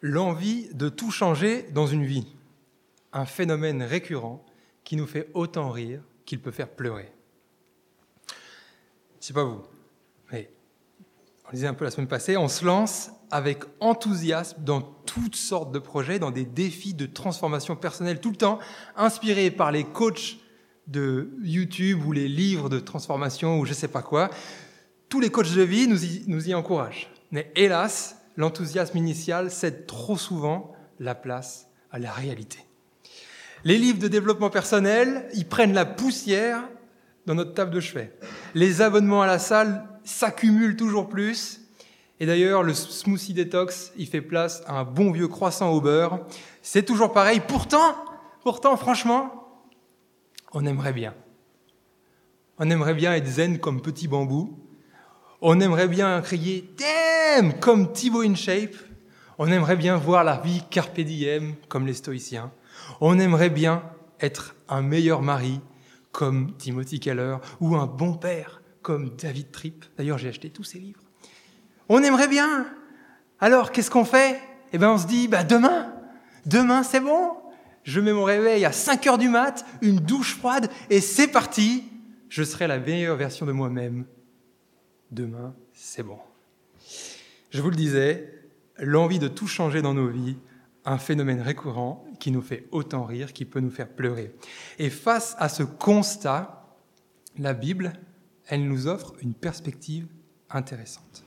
L'envie de tout changer dans une vie, un phénomène récurrent qui nous fait autant rire qu'il peut faire pleurer. Je sais pas vous, mais on disait un peu la semaine passée, on se lance avec enthousiasme dans toutes sortes de projets, dans des défis de transformation personnelle tout le temps, inspirés par les coachs de YouTube ou les livres de transformation ou je sais pas quoi. Tous les coachs de vie nous y encouragent. Mais hélas, l'enthousiasme initial cède trop souvent la place à la réalité. Les livres de développement personnel, ils prennent la poussière dans notre table de chevet. Les abonnements à la salle s'accumulent toujours plus. Et d'ailleurs, le smoothie détox, il fait place à un bon vieux croissant au beurre. C'est toujours pareil. Pourtant, pourtant, franchement, on aimerait bien. On aimerait bien être zen comme petit bambou. On aimerait bien crier Damn comme Thibaut InShape. On aimerait bien voir la vie carpe diem comme les stoïciens. On aimerait bien être un meilleur mari comme Timothy Keller ou un bon père comme David Tripp. D'ailleurs, j'ai acheté tous ses livres. On aimerait bien. Alors, qu'est-ce qu'on fait? Eh bien, on se dit, bah, demain, demain, c'est bon. Je mets mon réveil à 5 heures du mat, une douche froide, et c'est parti. Je serai la meilleure version de moi-même. Demain, c'est bon. Je vous le disais, l'envie de tout changer dans nos vies, un phénomène récurrent qui nous fait autant rire, qui peut nous faire pleurer. Et face à ce constat, la Bible, elle nous offre une perspective intéressante.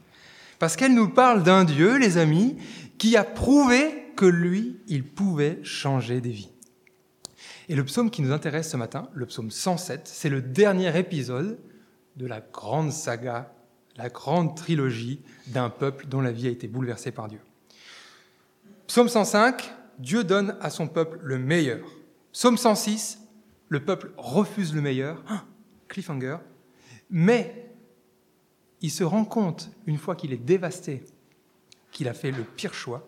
Parce qu'elle nous parle d'un Dieu, les amis, qui a prouvé que lui, il pouvait changer des vies. Et le psaume qui nous intéresse ce matin, le psaume 107, c'est le dernier épisode de la grande saga, la grande trilogie d'un peuple dont la vie a été bouleversée par Dieu. Psaume 105, Dieu donne à son peuple le meilleur. Psaume 106, le peuple refuse le meilleur. Ah, cliffhanger. Mais il se rend compte, une fois qu'il est dévasté, qu'il a fait le pire choix.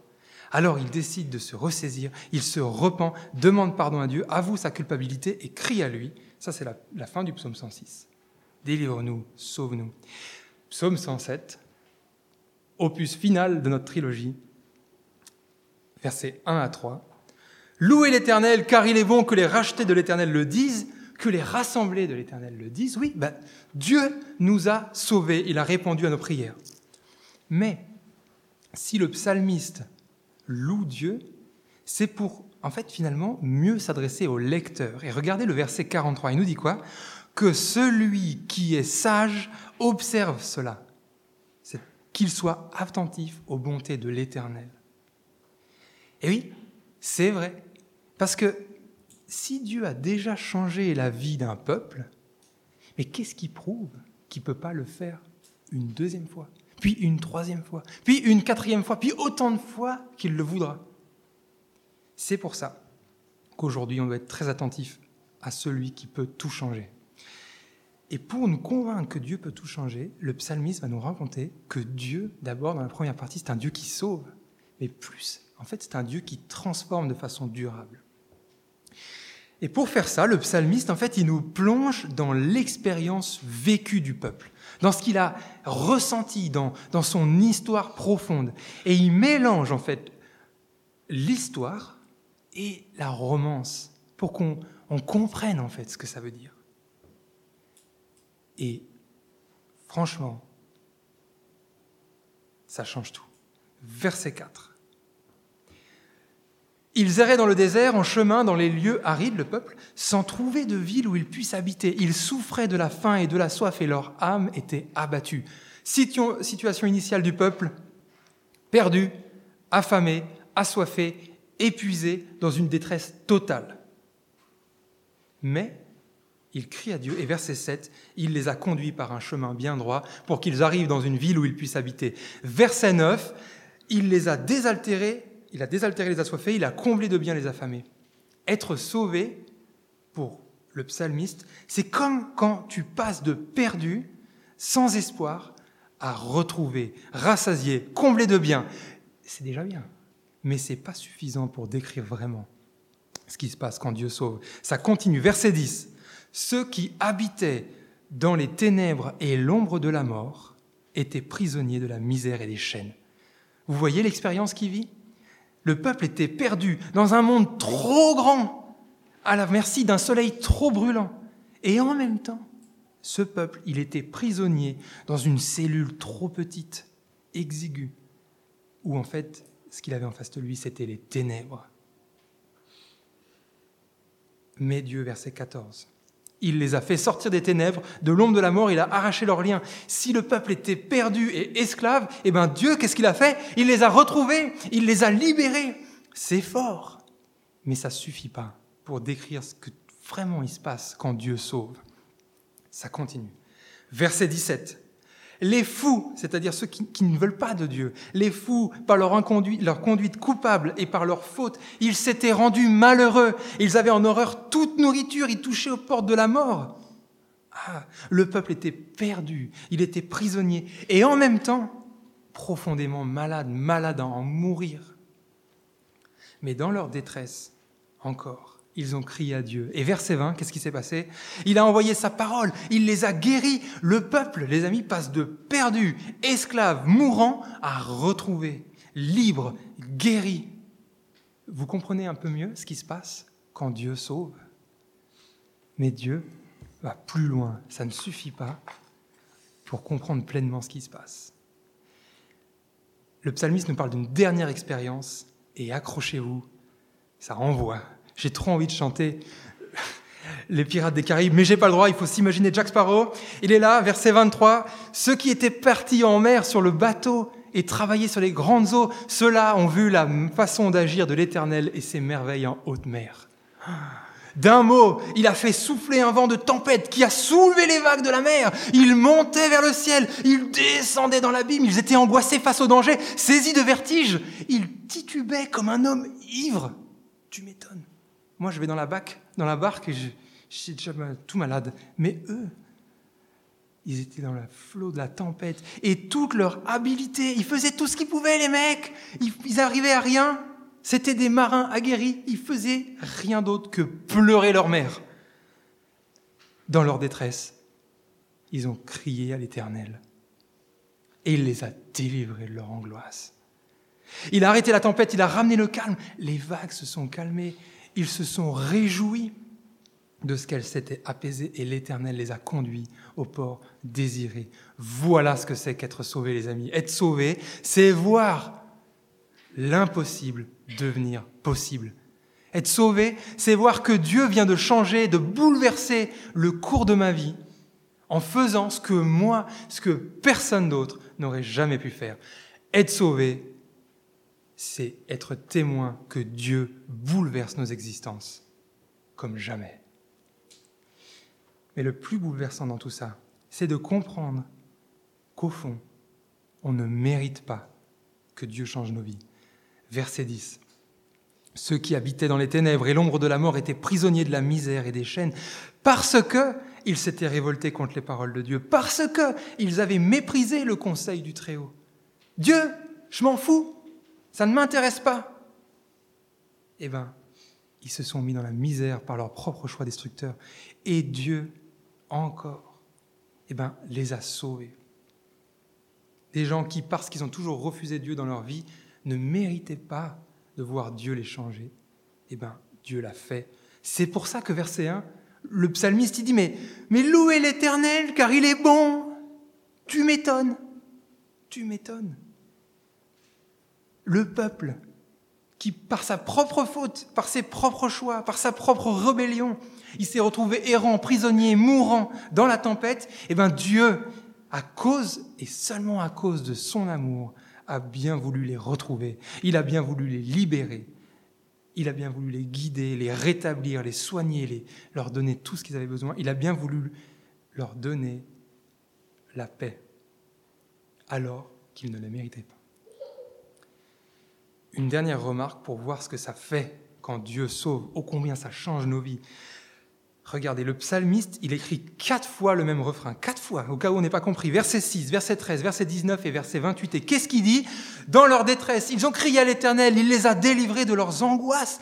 Alors il décide de se ressaisir, il se repent, demande pardon à Dieu, avoue sa culpabilité et crie à lui. Ça, c'est la, la, fin du psaume 106. Délivre-nous, sauve-nous. Psaume 107, opus final de notre trilogie, versets 1 à 3. Louez l'Éternel, car il est bon que les rachetés de l'Éternel le disent, que les rassemblés de l'Éternel le disent. Oui, ben, Dieu nous a sauvés, il a répondu à nos prières. Mais si le psalmiste loue Dieu, c'est pour, en fait, finalement, mieux s'adresser au lecteur. Et regardez le verset 43, il nous dit quoi? Que celui qui est sage observe cela, qu'il soit attentif aux bontés de l'Éternel. Et oui, c'est vrai. Parce que si Dieu a déjà changé la vie d'un peuple, mais qu'est-ce qui prouve qu'il ne peut pas le faire une deuxième fois, puis une troisième fois, puis une quatrième fois, puis autant de fois qu'il le voudra? C'est pour ça qu'aujourd'hui, on doit être très attentif à celui qui peut tout changer. Et pour nous convaincre que Dieu peut tout changer, le psalmiste va nous raconter que Dieu, d'abord, dans la première partie, c'est un Dieu qui sauve, mais plus en fait, c'est un Dieu qui transforme de façon durable. Et pour faire ça, le psalmiste, en fait, il nous plonge dans l'expérience vécue du peuple, dans ce qu'il a ressenti, dans, son histoire profonde. Et il mélange, en fait, l'histoire et la romance pour qu'on on comprenne, en fait, ce que ça veut dire. Et franchement, ça change tout. Verset 4. Ils erraient dans le désert, en chemin, dans les lieux arides, le peuple, sans trouver de ville où ils puissent habiter. Ils souffraient de la faim et de la soif et leur âme était abattue. Situation initiale du peuple, perdu, affamé, assoiffé, épuisé, dans une détresse totale. Mais ils crient à Dieu et verset 7, il les a conduits par un chemin bien droit pour qu'ils arrivent dans une ville où ils puissent habiter. Verset 9, il les a désaltérés il a désaltéré les assoiffés, il a comblé de bien les affamés. Être sauvé, pour le psalmiste, c'est comme quand tu passes de perdu, sans espoir, à retrouver, rassasier, combler de bien. C'est déjà bien, mais c'est pas suffisant pour décrire vraiment ce qui se passe quand Dieu sauve. Ça continue, verset 10. Ceux qui habitaient dans les ténèbres et l'ombre de la mort étaient prisonniers de la misère et des chaînes. Vous voyez l'expérience qui vit? Le peuple était perdu dans un monde trop grand, à la merci d'un soleil trop brûlant. Et en même temps, ce peuple, il était prisonnier dans une cellule trop petite, exiguë, où en fait, ce qu'il avait en face de lui, c'était les ténèbres. Mais Dieu, verset 14, il les a fait sortir des ténèbres, de l'ombre de la mort, il a arraché leurs liens. Si le peuple était perdu et esclave, eh ben Dieu, qu'est-ce qu'il a fait? Il les a retrouvés, il les a libérés. C'est fort, mais ça suffit pas pour décrire ce que vraiment il se passe quand Dieu sauve. Ça continue. Verset 17. Les fous, c'est-à-dire ceux qui, ne veulent pas de Dieu, les fous, par leur, leur conduite coupable et par leur faute, ils s'étaient rendus malheureux. Ils avaient en horreur toute nourriture, ils touchaient aux portes de la mort. Ah, le peuple était perdu, il était prisonnier et en même temps profondément malade, malade à en mourir. Mais dans leur détresse, encore, ils ont crié à Dieu. Et verset 20, qu'est-ce qui s'est passé? Il a envoyé sa parole, il les a guéris. Le peuple, les amis, passe de perdu, esclave, mourant, à retrouvé, libre, guéri. Vous comprenez un peu mieux ce qui se passe quand Dieu sauve? Mais Dieu va plus loin, ça ne suffit pas pour comprendre pleinement ce qui se passe. Le psalmiste nous parle d'une dernière expérience et accrochez-vous, ça renvoie j'ai trop envie de chanter les pirates des Caraïbes, mais j'ai pas le droit, il faut s'imaginer Jack Sparrow. Il est là, verset 23. Ceux qui étaient partis en mer sur le bateau et travaillaient sur les grandes eaux, ceux-là ont vu la façon d'agir de l'Éternel et ses merveilles en haute mer. D'un mot, il a fait souffler un vent de tempête qui a soulevé les vagues de la mer. Ils montaient vers le ciel, ils descendaient dans l'abîme, ils étaient angoissés face au danger, saisis de vertige. Ils titubaient comme un homme ivre. Tu m'étonnes. Moi, je vais dans la, dans la barque et je, suis déjà tout malade. Mais eux, ils étaient dans le flot de la tempête et toute leur habileté, ils faisaient tout ce qu'ils pouvaient, les mecs. Ils, ils arrivaient à rien. C'était des marins aguerris. Ils faisaient rien d'autre que pleurer leur mère. Dans leur détresse, ils ont crié à l'Éternel et il les a délivrés de leur angoisse. Il a arrêté la tempête, il a ramené le calme. Les vagues se sont calmées ils se sont réjouis de ce qu'elle s'était apaisée et l'Éternel les a conduits au port désiré. Voilà ce que c'est qu'être sauvé, les amis. Être sauvé, c'est voir l'impossible devenir possible. Être sauvé, c'est voir que Dieu vient de changer, de bouleverser le cours de ma vie en faisant ce que moi, ce que personne d'autre n'aurait jamais pu faire. Être sauvé, c'est être témoin que Dieu bouleverse nos existences comme jamais. Mais le plus bouleversant dans tout ça, c'est de comprendre qu'au fond, on ne mérite pas que Dieu change nos vies. Verset 10. Ceux qui habitaient dans les ténèbres et l'ombre de la mort étaient prisonniers de la misère et des chaînes parce que ils s'étaient révoltés contre les paroles de Dieu, parce que ils avaient méprisé le conseil du Très-Haut. Dieu, je m'en fous, ça ne m'intéresse pas. Eh bien, ils se sont mis dans la misère par leur propre choix destructeur. Et Dieu, encore, eh ben, les a sauvés. Des gens qui, parce qu'ils ont toujours refusé Dieu dans leur vie, ne méritaient pas de voir Dieu les changer. Eh bien, Dieu l'a fait. C'est pour ça que verset 1, le psalmiste, il dit, mais, mais louez l'Éternel, car il est bon. Tu m'étonnes. Tu m'étonnes le peuple qui, par sa propre faute, par ses propres choix, par sa propre rébellion, il s'est retrouvé errant, prisonnier, mourant dans la tempête, eh bien Dieu, à cause et seulement à cause de son amour, a bien voulu les retrouver. Il a bien voulu les libérer. Il a bien voulu les guider, les rétablir, les soigner, les, leur donner tout ce qu'ils avaient besoin. Il a bien voulu leur donner la paix, alors qu'ils ne la méritaient pas une dernière remarque pour voir ce que ça fait quand Dieu sauve, ô combien ça change nos vies. Regardez, le psalmiste, il écrit quatre fois le même refrain, quatre fois, au cas où on n'est pas compris. Verset 6, verset 13, verset 19 et verset 28. Et qu'est-ce qu'il dit? Dans leur détresse, ils ont crié à l'Éternel, il les a délivrés de leurs angoisses.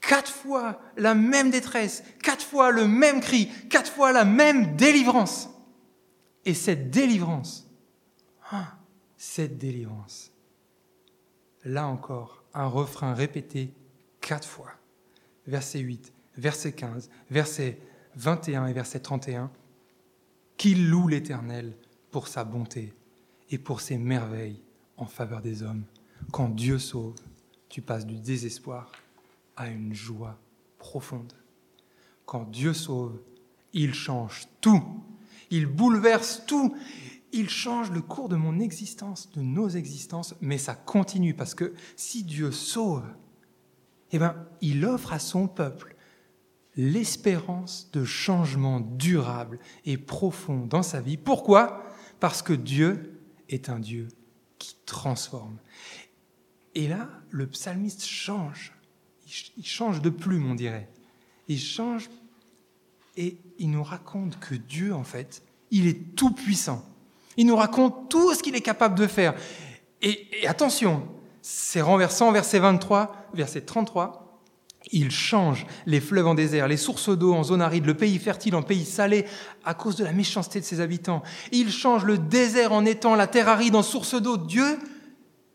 Quatre fois la même détresse, quatre fois le même cri, quatre fois la même délivrance. Et cette délivrance, ah, cette délivrance, là encore, un refrain répété quatre fois. Verset 8, verset 15, verset 21 et verset 31. Qu'il loue l'Éternel pour sa bonté et pour ses merveilles en faveur des hommes. Quand Dieu sauve, tu passes du désespoir à une joie profonde. Quand Dieu sauve, il change tout. Il bouleverse tout. Il change le cours de mon existence, de nos existences, mais ça continue parce que si Dieu sauve, eh ben, il offre à son peuple l'espérance de changement durable et profond dans sa vie. Pourquoi? Parce que Dieu est un Dieu qui transforme. Et là, le psalmiste change. Il change de plume, on dirait. Il change et il nous raconte que Dieu, en fait, il est tout puissant. Il nous raconte tout ce qu'il est capable de faire. Et, attention, c'est renversant, verset 23, verset 33. Il change les fleuves en désert, les sources d'eau en zone aride, le pays fertile en pays salé à cause de la méchanceté de ses habitants. Il change le désert en étang, la terre aride en source d'eau. Dieu,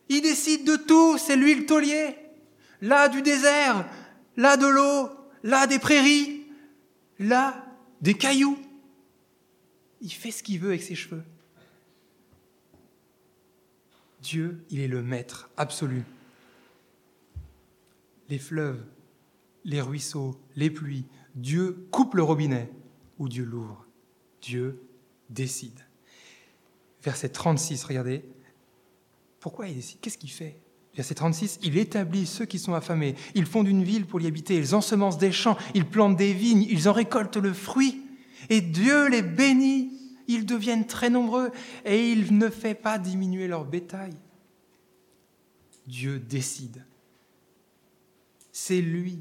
il décide de tout, c'est lui le taulier. Là du désert, là de l'eau, là des prairies, là des cailloux. Il fait ce qu'il veut avec ses cheveux. Dieu, il est le maître absolu. Les fleuves les ruisseaux, les pluies. Dieu coupe le robinet ou Dieu l'ouvre. Dieu décide. Verset 36, regardez. Pourquoi il décide? Qu'est-ce qu'il fait? Verset 36, il établit ceux qui sont affamés. Ils fondent une ville pour y habiter. Ils ensemencent des champs. Ils plantent des vignes. Ils en récoltent le fruit. Et Dieu les bénit. Ils deviennent très nombreux. Et il ne fait pas diminuer leur bétail. Dieu décide. C'est lui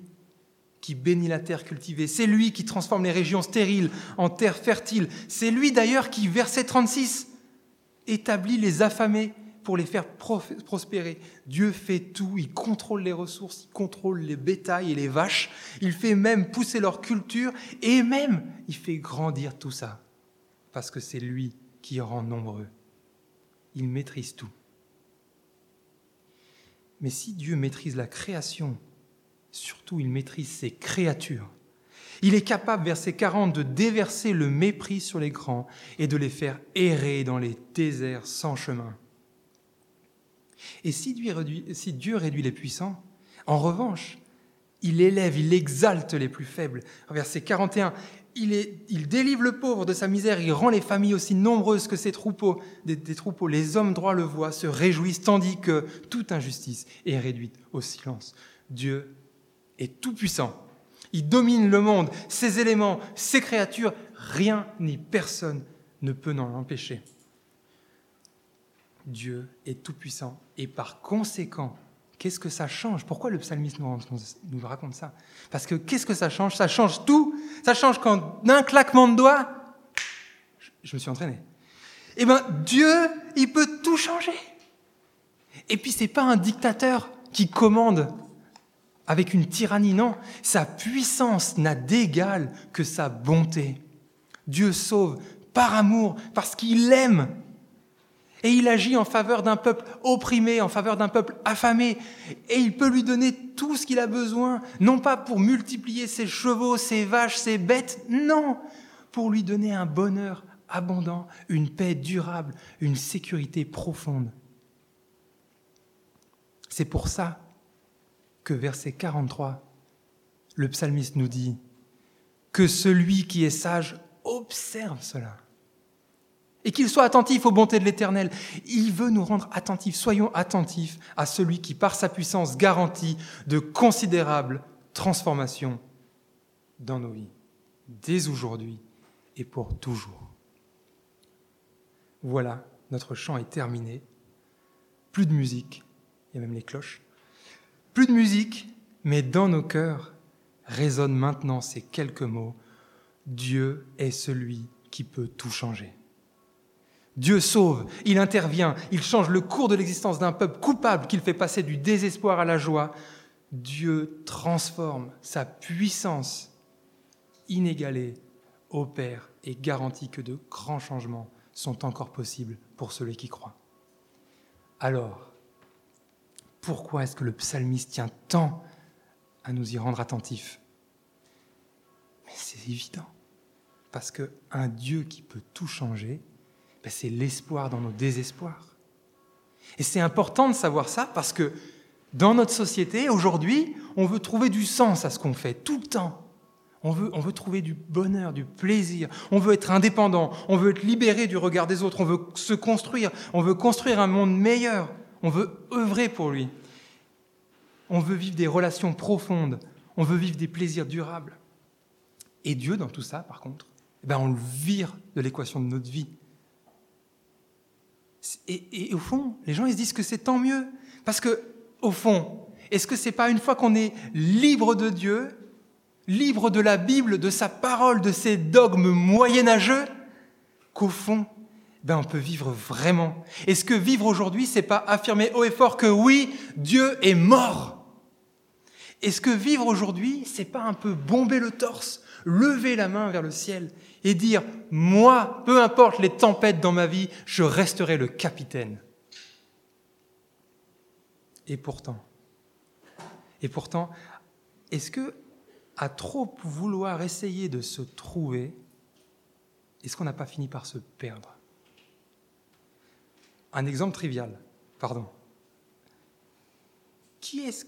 qui bénit la terre cultivée. C'est lui qui transforme les régions stériles en terres fertiles. C'est lui d'ailleurs qui, verset 36, établit les affamés pour les faire prospérer. Dieu fait tout, il contrôle les ressources, il contrôle les bétails et les vaches, il fait même pousser leur culture et même il fait grandir tout ça, parce que c'est lui qui rend nombreux. Il maîtrise tout. Mais si Dieu maîtrise la création Surtout, il maîtrise ses créatures. Il est capable, verset 40, de déverser le mépris sur les grands et de les faire errer dans les déserts sans chemin. Et si Dieu réduit, les puissants, en revanche, il élève, il exalte les plus faibles. Verset 41, il, délivre le pauvre de sa misère, il rend les familles aussi nombreuses que ses troupeaux, des, troupeaux. Les hommes droits le voient, se réjouissent, tandis que toute injustice est réduite au silence. Dieu est tout-puissant. Il domine le monde, ses éléments, ses créatures. Rien ni personne ne peut en empêcher. Dieu est tout-puissant. Et par conséquent, qu'est-ce que ça change? Pourquoi le psalmiste nous, raconte ça? Parce que qu'est-ce que ça change? Ça change tout. Ça change quand d'un claquement de doigts, je me suis entraîné. Eh bien, Dieu, il peut tout changer. Et puis, c'est pas un dictateur qui commande avec une tyrannie, non. Sa puissance n'a d'égal que sa bonté. Dieu sauve par amour, parce qu'il aime. Et il agit en faveur d'un peuple opprimé, en faveur d'un peuple affamé. Et il peut lui donner tout ce qu'il a besoin, non pas pour multiplier ses chevaux, ses vaches, ses bêtes, non, pour lui donner un bonheur abondant, une paix durable, une sécurité profonde. C'est pour ça que verset 43, le psalmiste nous dit que celui qui est sage observe cela et qu'il soit attentif aux bontés de l'Éternel. Il veut nous rendre attentifs. Soyons attentifs à celui qui, par sa puissance, garantit de considérables transformations dans nos vies, dès aujourd'hui et pour toujours. Voilà, notre chant est terminé. Plus de musique, il y a même les cloches. Plus de musique, mais dans nos cœurs résonnent maintenant ces quelques mots. Dieu est celui qui peut tout changer. Dieu sauve, il intervient, il change le cours de l'existence d'un peuple coupable qu'il fait passer du désespoir à la joie. Dieu transforme sa puissance inégalée, opère et garantit que de grands changements sont encore possibles pour celui qui croit. Alors, pourquoi est-ce que le psalmiste tient tant à nous y rendre attentifs? Mais c'est évident. Parce qu'un Dieu qui peut tout changer, ben, c'est l'espoir dans nos désespoirs. Et c'est important de savoir ça parce que dans notre société, aujourd'hui, on veut trouver du sens à ce qu'on fait, tout le temps. On veut, on veut trouver du bonheur, du plaisir. On veut être indépendant. On veut être libéré du regard des autres. On veut se construire. On veut construire un monde meilleur. On veut œuvrer pour lui. On veut vivre des relations profondes. On veut vivre des plaisirs durables. Et Dieu, dans tout ça, par contre, eh ben on le vire de l'équation de notre vie. Et, au fond, les gens ils se disent que c'est tant mieux. Parce que, au fond, est-ce que c'est pas une fois qu'on est libre de Dieu, libre de la Bible, de sa parole, de ses dogmes moyenâgeux, qu'au fond, ben on peut vivre vraiment? Est-ce que vivre aujourd'hui, c'est pas affirmer haut et fort que oui, Dieu est mort? Est-ce que vivre aujourd'hui, c'est pas un peu bomber le torse, lever la main vers le ciel et dire moi, peu importe les tempêtes dans ma vie, je resterai le capitaine. Et pourtant, et pourtant, est-ce que à trop vouloir essayer de se trouver, est-ce qu'on n'a pas fini par se perdre? Un exemple trivial, pardon. Qui est-ce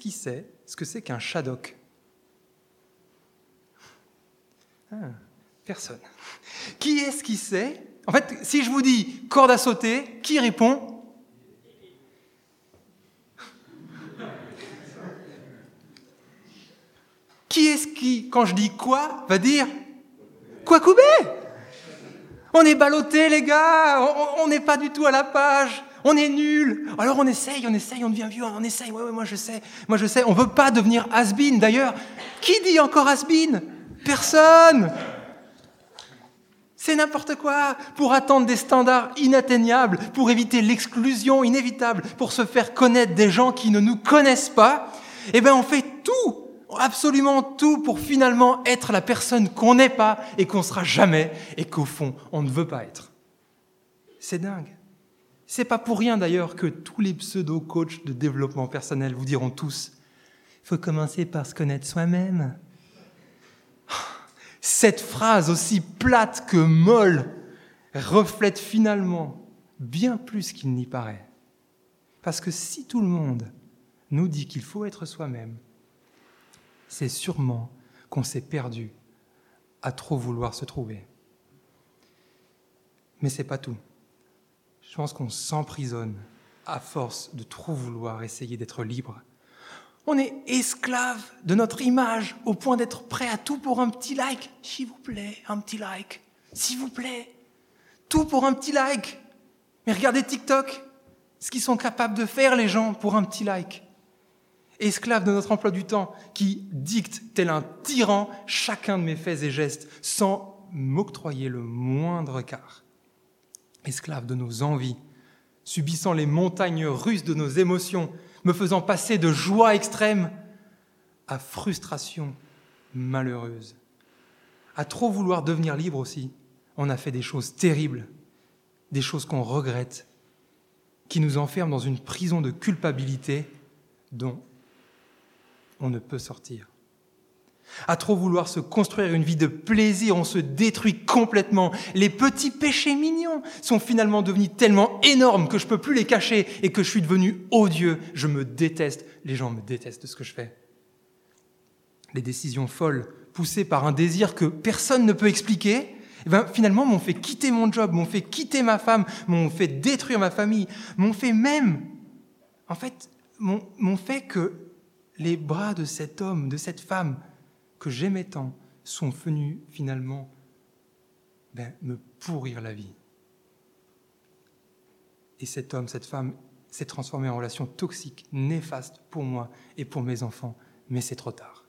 qui sait ce que c'est qu'un shadok? Ah, Personne. Qui est-ce qui sait? En fait, si je vous dis corde à sauter, qui répond? Qui est-ce qui, quand je dis quoi, va dire Quoi couper On est ballotté, les gars, on n'est pas du tout à la page, on est nul. Alors on essaye, on essaye, on devient vieux, on essaye, ouais, ouais, moi je sais, moi je sais, on veut pas devenir has D'ailleurs, qui dit encore has Personne c'est n'importe quoi pour attendre des standards inatteignables, pour éviter l'exclusion inévitable, pour se faire connaître des gens qui ne nous connaissent pas. Eh bien, on fait tout absolument tout pour finalement être la personne qu'on n'est pas et qu'on sera jamais et qu'au fond, on ne veut pas être. C'est dingue. C'est pas pour rien d'ailleurs que tous les pseudo-coachs de développement personnel vous diront tous faut commencer par se connaître soi-même. Cette phrase aussi plate que molle reflète finalement bien plus qu'il n'y paraît. Parce que si tout le monde nous dit qu'il faut être soi-même, c'est sûrement qu'on s'est perdu à trop vouloir se trouver. Mais c'est pas tout. Je pense qu'on s'emprisonne à force de trop vouloir essayer d'être libre. On est esclave de notre image au point d'être prêt à tout pour un petit like. S'il vous plaît, un petit like. S'il vous plaît. Tout pour un petit like. Mais regardez TikTok, ce qu'ils sont capables de faire les gens pour un petit like esclave de notre emploi du temps, qui dicte, tel un tyran, chacun de mes faits et gestes, sans m'octroyer le moindre quart. Esclave de nos envies, subissant les montagnes russes de nos émotions, me faisant passer de joie extrême à frustration malheureuse. À trop vouloir devenir libre aussi, on a fait des choses terribles, des choses qu'on regrette, qui nous enferment dans une prison de culpabilité dont on ne peut sortir. À trop vouloir se construire une vie de plaisir, on se détruit complètement. Les petits péchés mignons sont finalement devenus tellement énormes que je ne peux plus les cacher et que je suis devenu odieux. Je me déteste. Les gens me détestent de ce que je fais. Les décisions folles, poussées par un désir que personne ne peut expliquer, eh ben, finalement m'ont fait quitter mon job, m'ont fait quitter ma femme, m'ont fait détruire ma famille, m'ont fait même, en fait, m'ont fait que les bras de cet homme, de cette femme que j'aimais tant, sont venus finalement ben, me pourrir la vie. Et cet homme, cette femme s'est transformé en relation toxique, néfaste pour moi et pour mes enfants, mais c'est trop tard.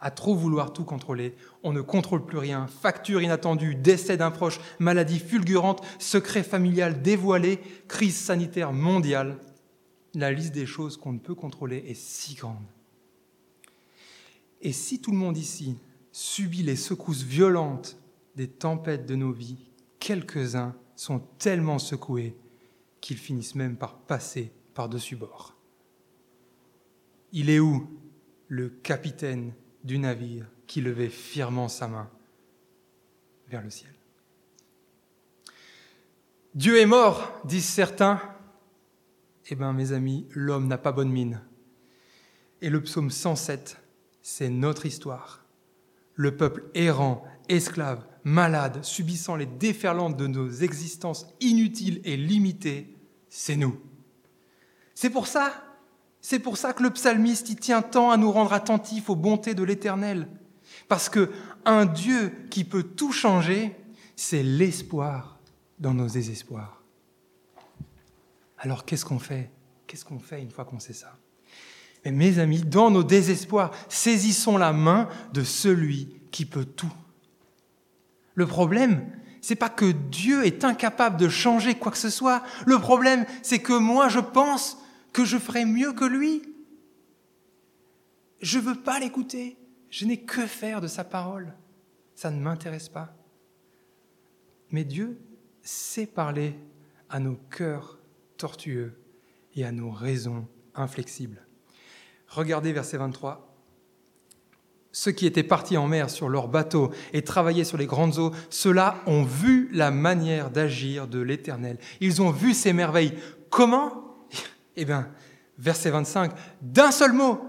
À trop vouloir tout contrôler, on ne contrôle plus rien. Facture inattendue, décès d'un proche, maladie fulgurante, secret familial dévoilé, crise sanitaire mondiale la liste des choses qu'on ne peut contrôler est si grande. Et si tout le monde ici subit les secousses violentes des tempêtes de nos vies, quelques-uns sont tellement secoués qu'ils finissent même par passer par-dessus bord. Il est où le capitaine du navire qui levait fièrement sa main vers le ciel? Dieu est mort, disent certains. Eh bien, mes amis, l'homme n'a pas bonne mine. Et le psaume 107, c'est notre histoire. Le peuple errant, esclave, malade, subissant les déferlantes de nos existences inutiles et limitées, c'est nous. C'est pour ça, c'est pour ça que le psalmiste y tient tant à nous rendre attentifs aux bontés de l'Éternel. Parce que un Dieu qui peut tout changer, c'est l'espoir dans nos désespoirs. Alors qu'est-ce qu'on fait? Qu'est-ce qu'on fait une fois qu'on sait ça? Mais mes amis, dans nos désespoirs, saisissons la main de celui qui peut tout. Le problème, c'est pas que Dieu est incapable de changer quoi que ce soit. Le problème, c'est que moi, je pense que je ferai mieux que lui. Je veux pas l'écouter. Je n'ai que faire de sa parole. Ça ne m'intéresse pas. Mais Dieu sait parler à nos cœurs tortueux et à nos raisons inflexibles. Regardez verset 23. Ceux qui étaient partis en mer sur leurs bateaux et travaillaient sur les grandes eaux, ceux-là ont vu la manière d'agir de l'Éternel. Ils ont vu ces merveilles. Comment? Eh bien, verset 25, d'un seul mot,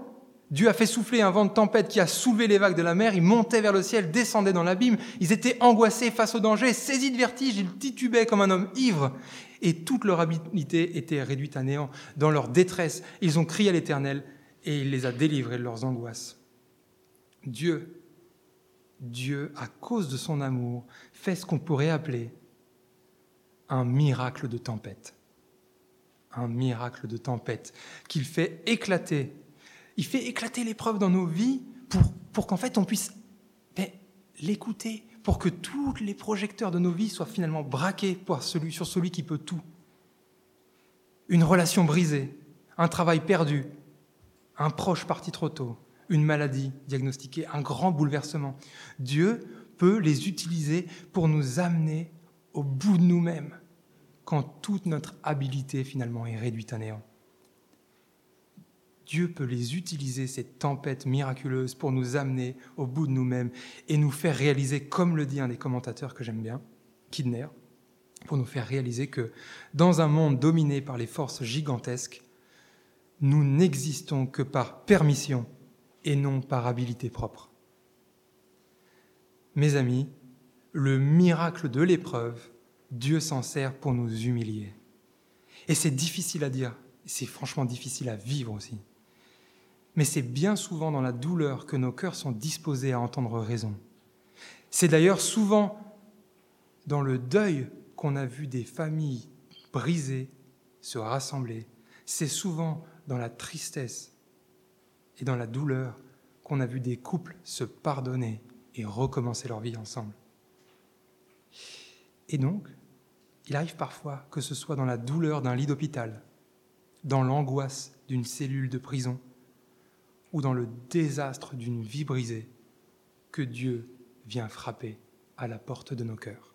Dieu a fait souffler un vent de tempête qui a soulevé les vagues de la mer, ils montaient vers le ciel, descendaient dans l'abîme, ils étaient angoissés face au danger, saisis de vertige, ils titubaient comme un homme ivre, et toute leur habileté était réduite à néant. Dans leur détresse, ils ont crié à l'Éternel, et il les a délivrés de leurs angoisses. Dieu, Dieu, à cause de son amour, fait ce qu'on pourrait appeler un miracle de tempête. Un miracle de tempête qu'il fait éclater. Il fait éclater l'épreuve dans nos vies pour, pour qu'en fait on puisse ben, l'écouter, pour que tous les projecteurs de nos vies soient finalement braqués celui, sur celui qui peut tout. Une relation brisée, un travail perdu, un proche parti trop tôt, une maladie diagnostiquée, un grand bouleversement. Dieu peut les utiliser pour nous amener au bout de nous-mêmes quand toute notre habilité finalement est réduite à néant. Dieu peut les utiliser, ces tempêtes miraculeuses, pour nous amener au bout de nous-mêmes et nous faire réaliser, comme le dit un des commentateurs que j'aime bien, Kidner, pour nous faire réaliser que dans un monde dominé par les forces gigantesques, nous n'existons que par permission et non par habilité propre. Mes amis, le miracle de l'épreuve, Dieu s'en sert pour nous humilier. Et c'est difficile à dire, c'est franchement difficile à vivre aussi. Mais c'est bien souvent dans la douleur que nos cœurs sont disposés à entendre raison. C'est d'ailleurs souvent dans le deuil qu'on a vu des familles brisées se rassembler. C'est souvent dans la tristesse et dans la douleur qu'on a vu des couples se pardonner et recommencer leur vie ensemble. Et donc, il arrive parfois que ce soit dans la douleur d'un lit d'hôpital, dans l'angoisse d'une cellule de prison, ou dans le désastre d'une vie brisée, que Dieu vient frapper à la porte de nos cœurs.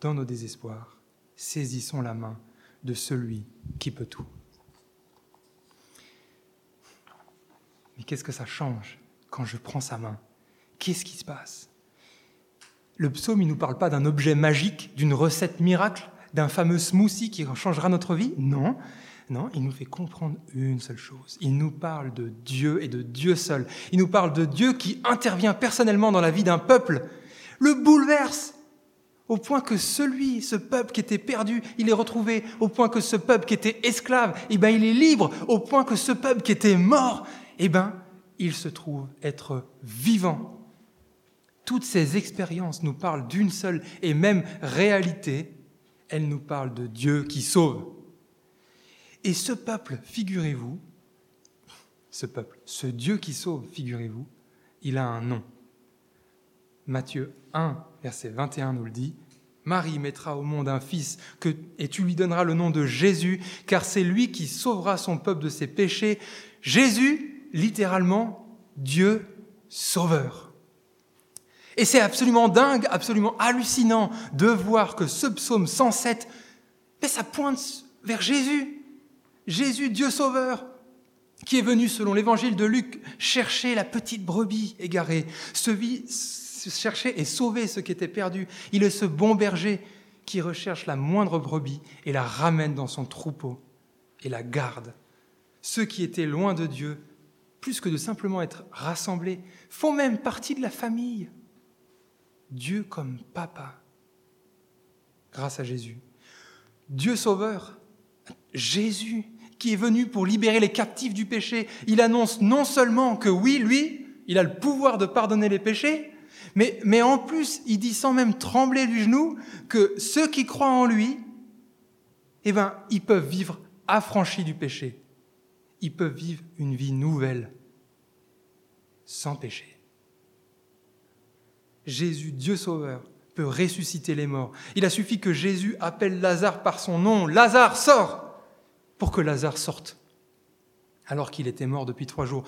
Dans nos désespoirs, saisissons la main de celui qui peut tout. Mais qu'est-ce que ça change quand je prends sa main? Qu'est-ce qui se passe? Le psaume, il ne nous parle pas d'un objet magique, d'une recette miracle, d'un fameux smoothie qui changera notre vie? Non, non, il nous fait comprendre une seule chose. Il nous parle de Dieu et de Dieu seul. Il nous parle de Dieu qui intervient personnellement dans la vie d'un peuple, le bouleverse, au point que celui, ce peuple qui était perdu, il est retrouvé, au point que ce peuple qui était esclave, eh ben, il est libre, au point que ce peuple qui était mort, eh bien, il se trouve être vivant. Toutes ces expériences nous parlent d'une seule et même réalité. Elles nous parlent de Dieu qui sauve. Et ce peuple, figurez-vous, ce peuple, ce Dieu qui sauve, figurez-vous, il a un nom. Matthieu 1, verset 21 nous le dit. Marie mettra au monde un fils que, et tu lui donneras le nom de Jésus, car c'est lui qui sauvera son peuple de ses péchés. Jésus, littéralement Dieu sauveur. Et c'est absolument dingue, absolument hallucinant de voir que ce psaume 107, ça pointe vers Jésus. Jésus, Dieu Sauveur, qui est venu, selon l'évangile de Luc, chercher la petite brebis égarée, chercher et sauver ce qui était perdu. Il est ce bon berger qui recherche la moindre brebis et la ramène dans son troupeau et la garde. Ceux qui étaient loin de Dieu, plus que de simplement être rassemblés, font même partie de la famille. Dieu comme papa, grâce à Jésus. Dieu sauveur, Jésus, qui est venu pour libérer les captifs du péché, il annonce non seulement que oui, lui, il a le pouvoir de pardonner les péchés, mais, en plus, il dit sans même trembler du genou que ceux qui croient en lui, eh ben, ils peuvent vivre affranchis du péché. Ils peuvent vivre une vie nouvelle, sans péché. Jésus, Dieu Sauveur, peut ressusciter les morts. Il a suffi que Jésus appelle Lazare par son nom. Lazare, sort pour que Lazare sorte, alors qu'il était mort depuis trois jours.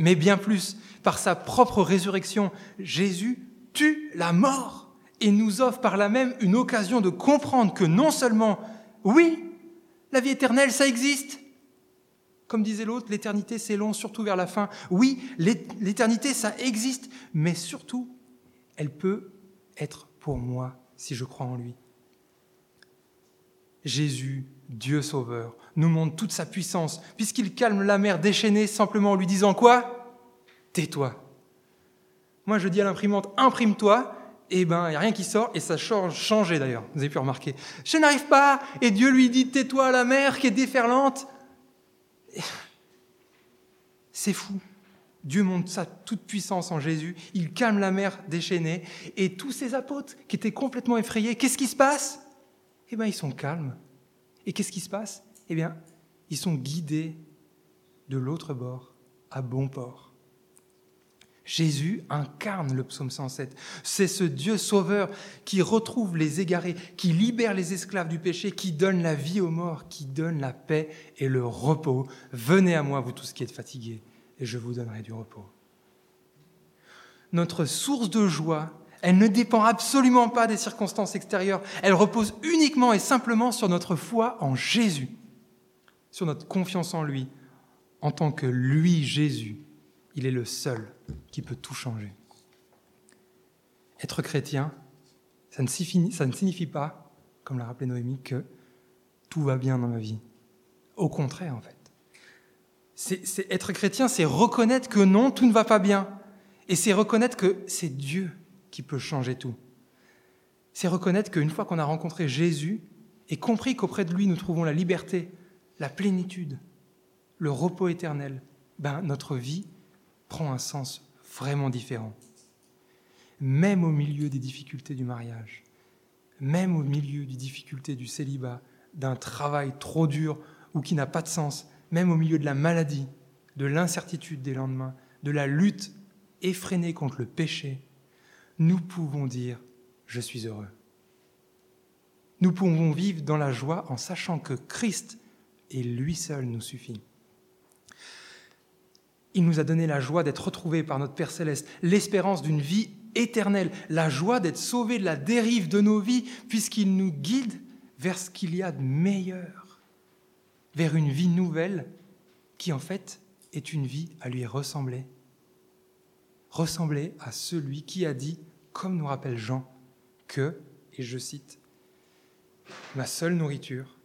Mais bien plus, par sa propre résurrection, Jésus tue la mort et nous offre par là même une occasion de comprendre que non seulement, oui, la vie éternelle, ça existe. Comme disait l'autre, l'éternité, c'est long, surtout vers la fin. Oui, l'éternité, ça existe, mais surtout, elle peut être pour moi si je crois en lui. Jésus, Dieu Sauveur, nous montre toute sa puissance, puisqu'il calme la mer déchaînée simplement en lui disant quoi? Tais-toi. Moi, je dis à l'imprimante, imprime-toi, et eh ben, il n'y a rien qui sort, et ça change, changé d'ailleurs, vous avez pu remarquer. Je n'arrive pas, et Dieu lui dit, tais-toi à la mer qui est déferlante. C'est fou. Dieu montre sa toute puissance en Jésus, il calme la mer déchaînée, et tous ces apôtres qui étaient complètement effrayés, qu'est-ce qui se passe? Eh bien, ils sont calmes. Et qu'est-ce qui se passe? Eh bien, ils sont guidés de l'autre bord à bon port. Jésus incarne le psaume 107. C'est ce Dieu sauveur qui retrouve les égarés, qui libère les esclaves du péché, qui donne la vie aux morts, qui donne la paix et le repos. Venez à moi, vous tous qui êtes fatigués, et je vous donnerai du repos. Notre source de joie, elle ne dépend absolument pas des circonstances extérieures, elle repose uniquement et simplement sur notre foi en Jésus, sur notre confiance en lui, en tant que lui, Jésus, il est le seul qui peut tout changer. Être chrétien, ça ne signifie, pas, comme l'a rappelé Noémie, que tout va bien dans ma vie. Au contraire, en fait c'est être chrétien, c'est reconnaître que non, tout ne va pas bien. Et c'est reconnaître que c'est Dieu qui peut changer tout. C'est reconnaître qu'une fois qu'on a rencontré Jésus et compris qu'auprès de lui nous trouvons la liberté, la plénitude, le repos éternel, ben, notre vie prend un sens vraiment différent. Même au milieu des difficultés du mariage, même au milieu des difficultés du célibat, d'un travail trop dur ou qui n'a pas de sens, même au milieu de la maladie, de l'incertitude des lendemains, de la lutte effrénée contre le péché, nous pouvons dire ⁇ Je suis heureux ⁇ Nous pouvons vivre dans la joie en sachant que Christ et lui seul nous suffit. Il nous a donné la joie d'être retrouvés par notre Père céleste, l'espérance d'une vie éternelle, la joie d'être sauvés de la dérive de nos vies, puisqu'il nous guide vers ce qu'il y a de meilleur vers une vie nouvelle qui en fait est une vie à lui ressembler. Ressembler à celui qui a dit, comme nous rappelle Jean, que, et je cite, Ma seule nourriture,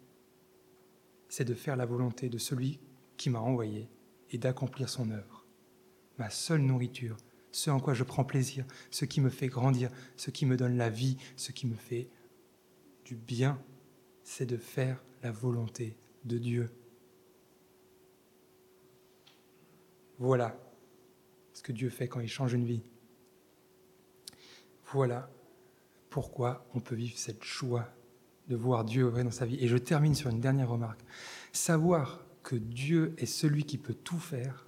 c'est de faire la volonté de celui qui m'a envoyé et d'accomplir son œuvre. Ma seule nourriture, ce en quoi je prends plaisir, ce qui me fait grandir, ce qui me donne la vie, ce qui me fait du bien, c'est de faire la volonté de Dieu. Voilà ce que Dieu fait quand il change une vie. Voilà pourquoi on peut vivre cette joie de voir Dieu œuvrer dans sa vie. Et je termine sur une dernière remarque. Savoir que Dieu est celui qui peut tout faire,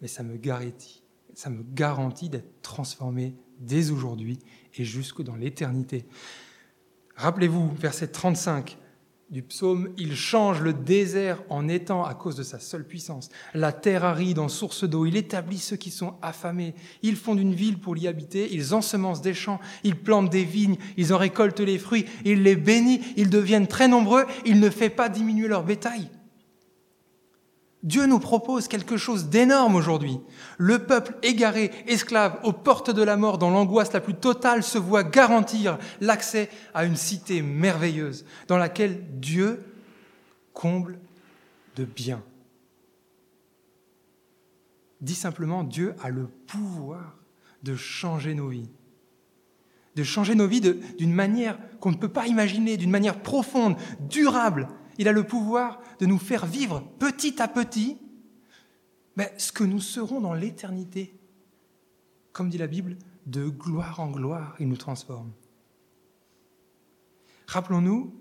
mais ça me garantit, ça me garantit d'être transformé dès aujourd'hui et jusque dans l'éternité. Rappelez-vous, verset 35, du psaume, il change le désert en étang à cause de sa seule puissance. La terre aride en source d'eau, il établit ceux qui sont affamés. Ils font une ville pour l'y habiter, ils ensemencent des champs, ils plantent des vignes, ils en récoltent les fruits, il les bénit, ils deviennent très nombreux, il ne fait pas diminuer leur bétail. Dieu nous propose quelque chose d'énorme aujourd'hui. Le peuple égaré, esclave, aux portes de la mort, dans l'angoisse la plus totale, se voit garantir l'accès à une cité merveilleuse dans laquelle Dieu comble de bien. Dit simplement, Dieu a le pouvoir de changer nos vies. De changer nos vies d'une manière qu'on ne peut pas imaginer, d'une manière profonde, durable, il a le pouvoir de nous faire vivre petit à petit ce que nous serons dans l'éternité. Comme dit la Bible, de gloire en gloire, il nous transforme. Rappelons-nous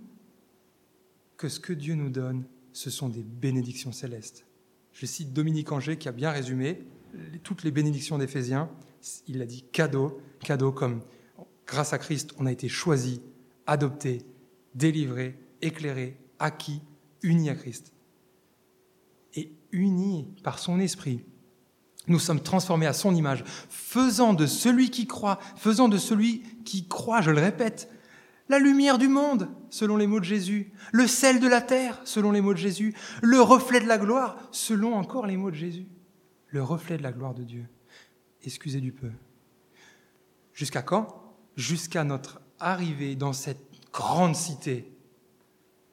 que ce que Dieu nous donne, ce sont des bénédictions célestes. Je cite Dominique Anger qui a bien résumé toutes les bénédictions d'Éphésiens. Il a dit cadeau, cadeau comme grâce à Christ, on a été choisi, adopté, délivré, éclairé, acquis, unis à Christ. Et unis par son esprit, nous sommes transformés à son image, faisant de celui qui croit, faisant de celui qui croit, je le répète, la lumière du monde, selon les mots de Jésus, le sel de la terre, selon les mots de Jésus, le reflet de la gloire, selon encore les mots de Jésus, le reflet de la gloire de Dieu. Excusez du peu. Jusqu'à quand? Jusqu'à notre arrivée dans cette grande cité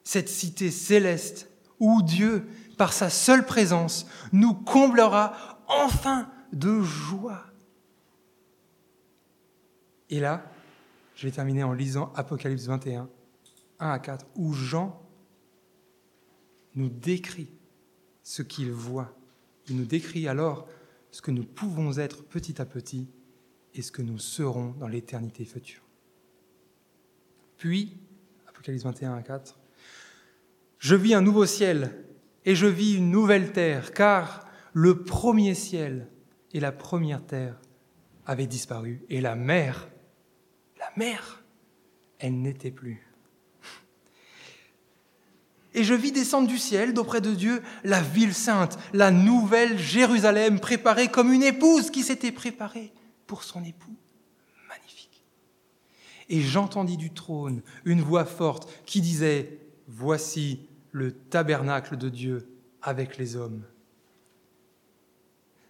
cette cité céleste où Dieu, par sa seule présence, nous comblera enfin de joie. Et là, je vais terminer en lisant Apocalypse 21, 1 à 4, où Jean nous décrit ce qu'il voit. Il nous décrit alors ce que nous pouvons être petit à petit et ce que nous serons dans l'éternité future. Puis, Apocalypse 21 à 4, je vis un nouveau ciel et je vis une nouvelle terre, car le premier ciel et la première terre avaient disparu, et la mer, la mer, elle n'était plus. Et je vis descendre du ciel, d'auprès de Dieu, la ville sainte, la nouvelle Jérusalem, préparée comme une épouse qui s'était préparée pour son époux. Magnifique. Et j'entendis du trône une voix forte qui disait, Voici le tabernacle de Dieu avec les hommes.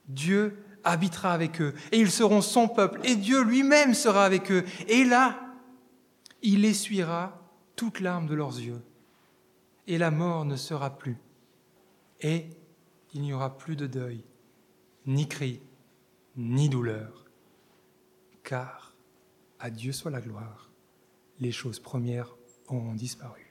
Dieu habitera avec eux et ils seront son peuple et Dieu lui-même sera avec eux. Et là, il essuiera toute larme de leurs yeux et la mort ne sera plus. Et il n'y aura plus de deuil, ni cri, ni douleur, car à Dieu soit la gloire, les choses premières auront disparu.